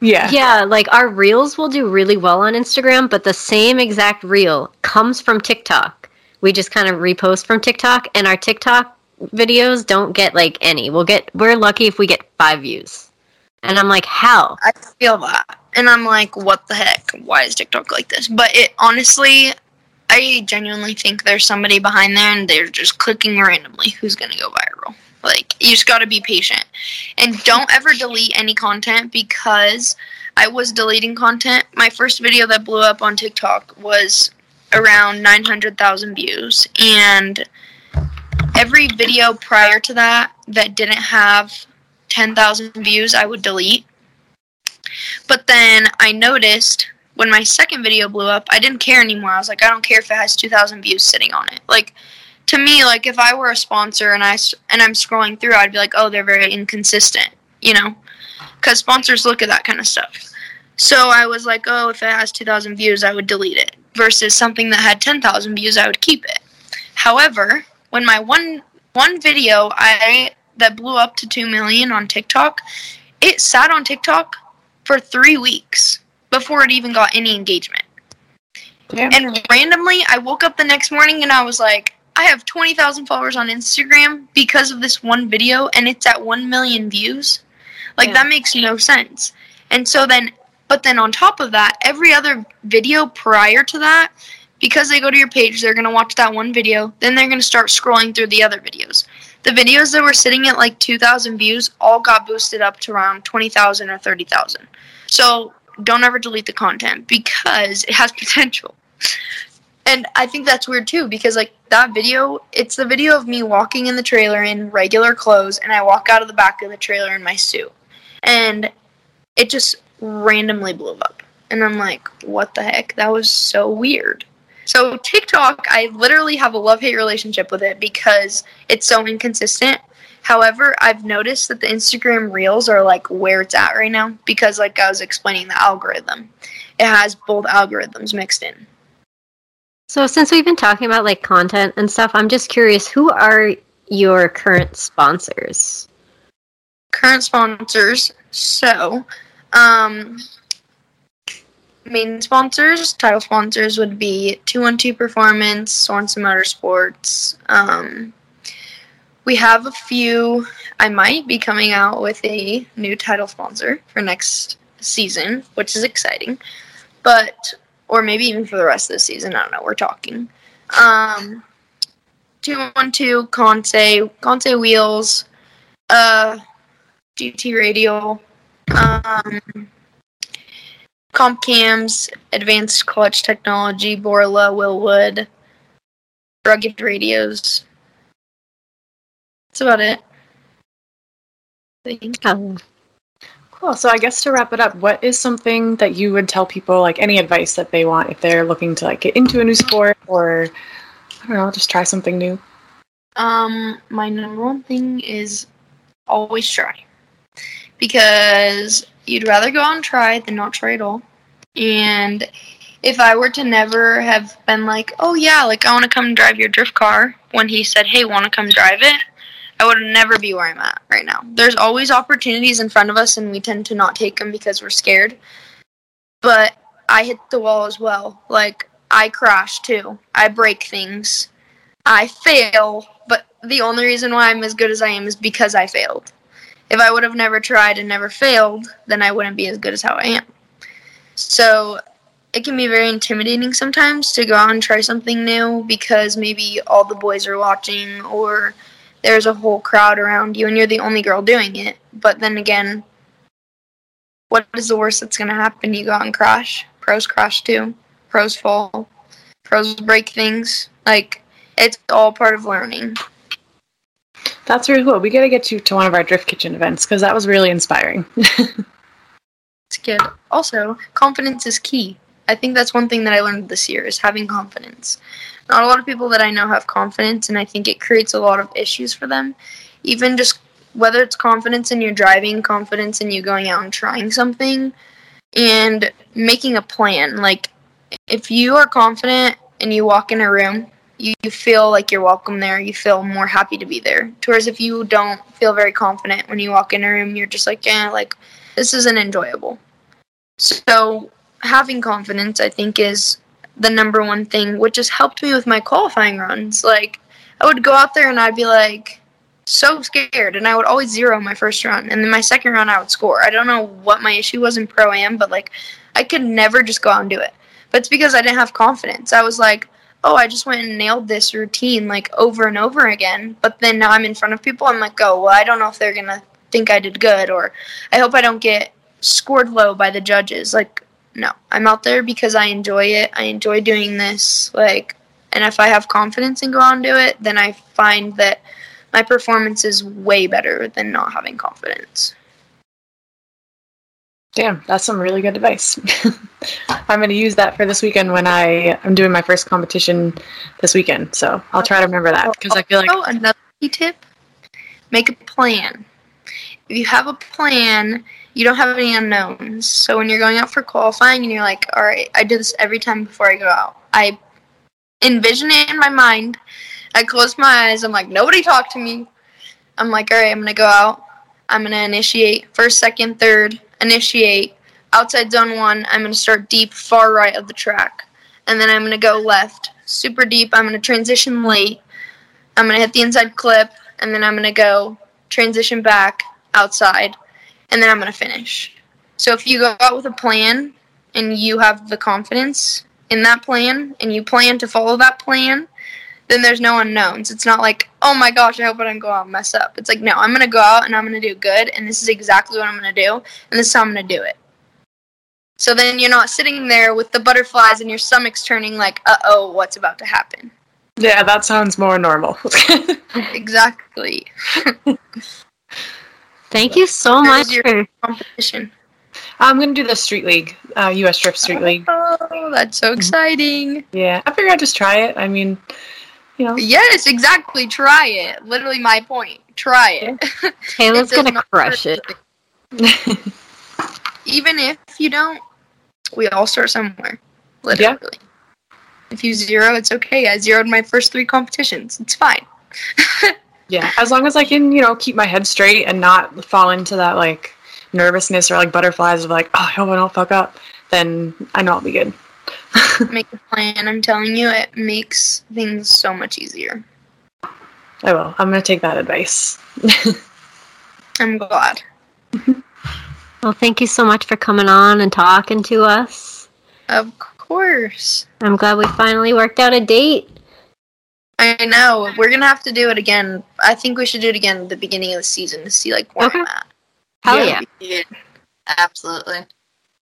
[SPEAKER 3] Yeah.
[SPEAKER 6] Yeah, like our reels will do really well on Instagram, but the same exact reel comes from TikTok. We just kind of repost from TikTok, and our TikTok videos don't get like any. We'll get we're lucky if we get five views, and I'm like, how?
[SPEAKER 5] I feel that. And I'm like, what the heck? Why is TikTok like this? But it honestly, I genuinely think there's somebody behind there and they're just clicking randomly who's going to go viral. Like, you just got to be patient. And don't ever delete any content because I was deleting content. My first video that blew up on TikTok was around 900,000 views. And every video prior to that that didn't have 10,000 views, I would delete. But then I noticed when my second video blew up, I didn't care anymore. I was like, I don't care if it has 2,000 views sitting on it. Like, to me, like if I were a sponsor and I and I'm scrolling through, I'd be like, oh, they're very inconsistent, you know, because sponsors look at that kind of stuff. So I was like, oh, if it has 2,000 views, I would delete it. Versus something that had 10,000 views, I would keep it. However, when my one one video I that blew up to 2 million on TikTok, it sat on TikTok for 3 weeks before it even got any engagement.
[SPEAKER 3] Damn.
[SPEAKER 5] And randomly, I woke up the next morning and I was like, I have 20,000 followers on Instagram because of this one video and it's at 1 million views. Like,
[SPEAKER 6] Yeah.
[SPEAKER 5] that makes no sense. And so then, but then on top of that, every other video prior to that, because they go to your page, they're going to watch that one video, then they're going to start scrolling through the other videos. The videos that were sitting at like 2,000 views all got boosted up to around 20,000 or 30,000. So don't ever delete the content because it has potential. And I think that's weird too because like that video, it's the video of me walking in the trailer in regular clothes and I walk out of the back of the trailer in my suit. And it just randomly blew up. And I'm like, what the heck? That was so weird. So TikTok, I literally have a love-hate relationship with it because it's so inconsistent. However, I've noticed that the Instagram Reels are like where it's at right now because like I was explaining the algorithm. It has both algorithms mixed in.
[SPEAKER 6] So since we've been talking about like content and stuff, I'm just curious, who are your current sponsors?
[SPEAKER 5] current sponsors. So, um, main sponsors, title sponsors would be 212 Performance, Sorensen Motorsports. Um, we have a few. I might be coming out with a new title sponsor for next season, which is exciting. But, or maybe even for the rest of the season. I don't know. We're talking. Um, 212 Conce, Conce Wheels, uh, GT Radial, um, Comp Cams, Advanced Clutch Technology, Borla, Willwood, Rugged Radios. That's about it.
[SPEAKER 6] Oh,
[SPEAKER 3] Cool. So I guess to wrap it up, what is something that you would tell people, like any advice that they want if they're looking to like get into a new sport or I don't know, just try something new?
[SPEAKER 5] Um, my number one thing is always try. Because you'd rather go out and try than not try at all. And if I were to never have been like, oh yeah, like I want to come drive your drift car, when he said, hey, want to come drive it, I would never be where I'm at right now. There's always opportunities in front of us, and we tend to not take them because we're scared. But I hit the wall as well. Like, I crash too. I break things. I fail, but the only reason why I'm as good as I am is because I failed. If I would have never tried and never failed, then I wouldn't be as good as how I am. So it can be very intimidating sometimes to go out and try something new because maybe all the boys are watching or there's a whole crowd around you and you're the only girl doing it. But then again, what is the worst that's going to happen? You go out and crash. Pros crash too. Pros fall. Pros break things. Like, it's all part of learning.
[SPEAKER 3] That's really cool. We got to get you to one of our Drift Kitchen events because that was really inspiring.
[SPEAKER 5] Good. Also, confidence is key. I think that's one thing that I learned this year is having confidence. Not a lot of people that I know have confidence, and I think it creates a lot of issues for them. Even just whether it's confidence in your driving, confidence in you going out and trying something, and making a plan. Like, if you are confident and you walk in a room, you, you feel like you're welcome there. You feel more happy to be there. Whereas if you don't feel very confident when you walk in a room, you're just like, yeah, like this isn't enjoyable. So having confidence, I think, is the number one thing, which has helped me with my qualifying runs. Like I would go out there and I'd be like so scared, and I would always zero my first run, and then my second run I would score. I don't know what my issue was in pro am, but like I could never just go out and do it. But it's because I didn't have confidence. I was like, oh, I just went and nailed this routine like over and over again. But then now I'm in front of people. I'm like, oh, well, I don't know if they're gonna think I did good, or I hope I don't get scored low by the judges. Like, no, I'm out there because I enjoy it. I enjoy doing this. Like, and if I have confidence and go out and do it, then I find that my performance is way better than not having confidence.
[SPEAKER 3] Damn, that's some really good advice. I'm going to use that for this weekend when I am doing my first competition this weekend. So I'll try to remember that because I feel like
[SPEAKER 5] oh, oh, another key tip: make a plan. If you have a plan, you don't have any unknowns. So when you're going out for qualifying and you're like, all right, I do this every time before I go out. I envision it in my mind. I close my eyes. I'm like, nobody talk to me. I'm like, all right, I'm gonna go out. I'm gonna initiate first, second, third. Initiate outside zone one. I'm gonna start deep, far right of the track, and then I'm gonna go left, super deep. I'm gonna transition late. I'm gonna hit the inside clip, and then I'm gonna go transition back outside, and then I'm gonna finish. So if you go out with a plan and you have the confidence in that plan and you plan to follow that plan, then there's no unknowns. It's not like, oh my gosh, I hope I don't go out and mess up. It's like, no, I'm gonna go out and I'm gonna do good, and this is exactly what I'm gonna do, and this is how I'm gonna do it. So then you're not sitting there with the butterflies and your stomach's turning like, uh oh, what's about to happen?
[SPEAKER 3] yeah, that sounds more normal.
[SPEAKER 5] Exactly.
[SPEAKER 6] Thank you so
[SPEAKER 5] That
[SPEAKER 6] much
[SPEAKER 5] your-
[SPEAKER 6] for
[SPEAKER 5] Competition.
[SPEAKER 3] I'm going to do the Street League, uh, US Drift Street League.
[SPEAKER 5] Oh, that's so exciting.
[SPEAKER 3] Yeah, I figured I'd just try it. I mean, you know,
[SPEAKER 5] Yes, exactly. Try it. Literally my point. Try it.
[SPEAKER 6] Taylor's
[SPEAKER 5] It
[SPEAKER 6] gonna crush
[SPEAKER 5] hurt.
[SPEAKER 6] it.
[SPEAKER 5] Even if you don't, we all start somewhere. Literally. If you zero, it's okay. I zeroed my first three competitions. It's fine.
[SPEAKER 3] yeah, as long as I can, you know, keep my head straight and not fall into that like nervousness or like butterflies of like, oh, I hope I don't fuck up, then I know I'll be good.
[SPEAKER 5] Make a plan. I'm telling you, it makes things so much easier.
[SPEAKER 3] I will. I'm going to take that advice.
[SPEAKER 5] I'm glad.
[SPEAKER 6] Well, thank you so much for coming on and talking to us.
[SPEAKER 5] Of course.
[SPEAKER 6] I'm glad we finally worked out a date.
[SPEAKER 5] I know. We're gonna have to do it again. I think we should do it again at the beginning of the season to see like where
[SPEAKER 6] Okay.
[SPEAKER 5] I'm at.
[SPEAKER 6] Hell
[SPEAKER 3] Yeah.
[SPEAKER 6] yeah.
[SPEAKER 4] Yeah, absolutely.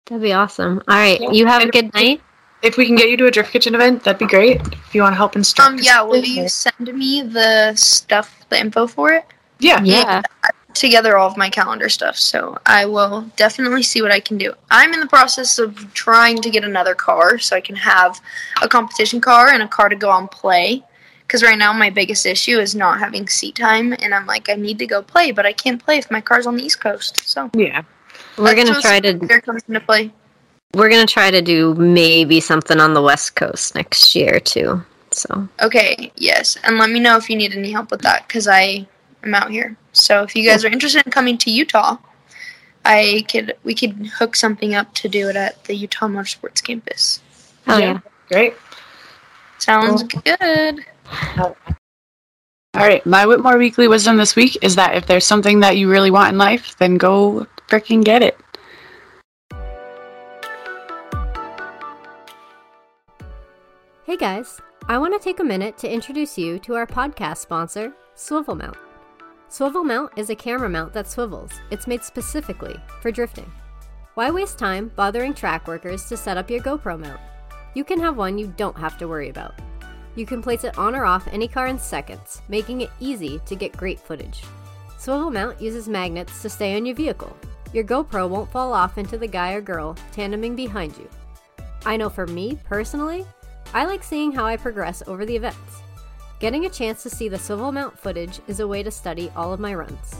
[SPEAKER 6] That'd be awesome. All right. You have a good night.
[SPEAKER 3] If we can get you to a Drift Kitchen event, that'd be great. If you want to help instruct.
[SPEAKER 5] Um. Yeah. Will you send me the stuff, the info for it?
[SPEAKER 3] Yeah.
[SPEAKER 6] Yeah.
[SPEAKER 5] together all of my calendar stuff, so I will definitely see what I can do. I'm in the process of trying to get another car so I can have a competition car and a car to go on play. Because right now my biggest issue is not having seat time, and I'm like, I need to go play, but I can't play if my car's on the East Coast. So
[SPEAKER 3] Yeah.
[SPEAKER 6] We're
[SPEAKER 5] that's
[SPEAKER 6] gonna try to
[SPEAKER 5] there comes into play.
[SPEAKER 6] we're gonna try to do maybe something on the West Coast next year too. So
[SPEAKER 5] Okay, yes, and let me know if you need any help with that, because I I'm out here. So if you guys are interested in coming to Utah, I could we could hook something up to do it at the Utah Motorsports campus.
[SPEAKER 7] Oh
[SPEAKER 3] Yeah.
[SPEAKER 7] yeah.
[SPEAKER 3] Great.
[SPEAKER 5] Sounds good.
[SPEAKER 3] All right. My Whitmore Weekly Wisdom this week is that if there's something that you really want in life, then go freaking get it.
[SPEAKER 2] Hey guys, I want to take a minute to introduce you to our podcast sponsor, Swivel Mount. Swivel Mount is a camera mount that swivels. It's made specifically for drifting. Why waste time bothering track workers to set up your GoPro mount? You can have one you don't have to worry about. You can place it on or off any car in seconds, making it easy to get great footage. Swivel Mount uses magnets to stay on your vehicle. Your GoPro won't fall off into the guy or girl tandeming behind you. I know for me, personally, I like seeing how I progress over the events. Getting a chance to see the swivel mount footage is a way to study all of my runs.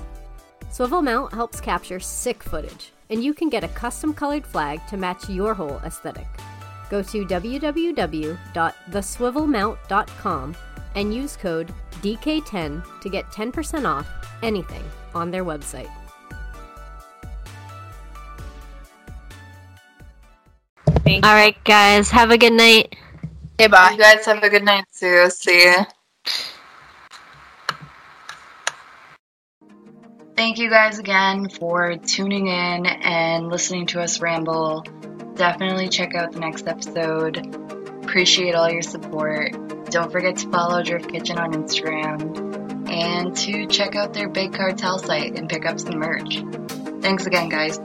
[SPEAKER 2] Swivel mount helps capture sick footage, and you can get a custom colored flag to match your whole aesthetic. Go to www.theswivelmount.com and use code DK10 to get 10% off anything on their website.
[SPEAKER 7] All right, guys. Have a good night.
[SPEAKER 5] Okay, bye.
[SPEAKER 4] You guys have a good night too. See ya.
[SPEAKER 1] Thank you guys again for tuning in and listening to us ramble. Definitely check out the next episode. Appreciate all your support. Don't forget to follow Drift Kitchen on Instagram and to check out their Big Cartel site and pick up some merch. Thanks again, guys.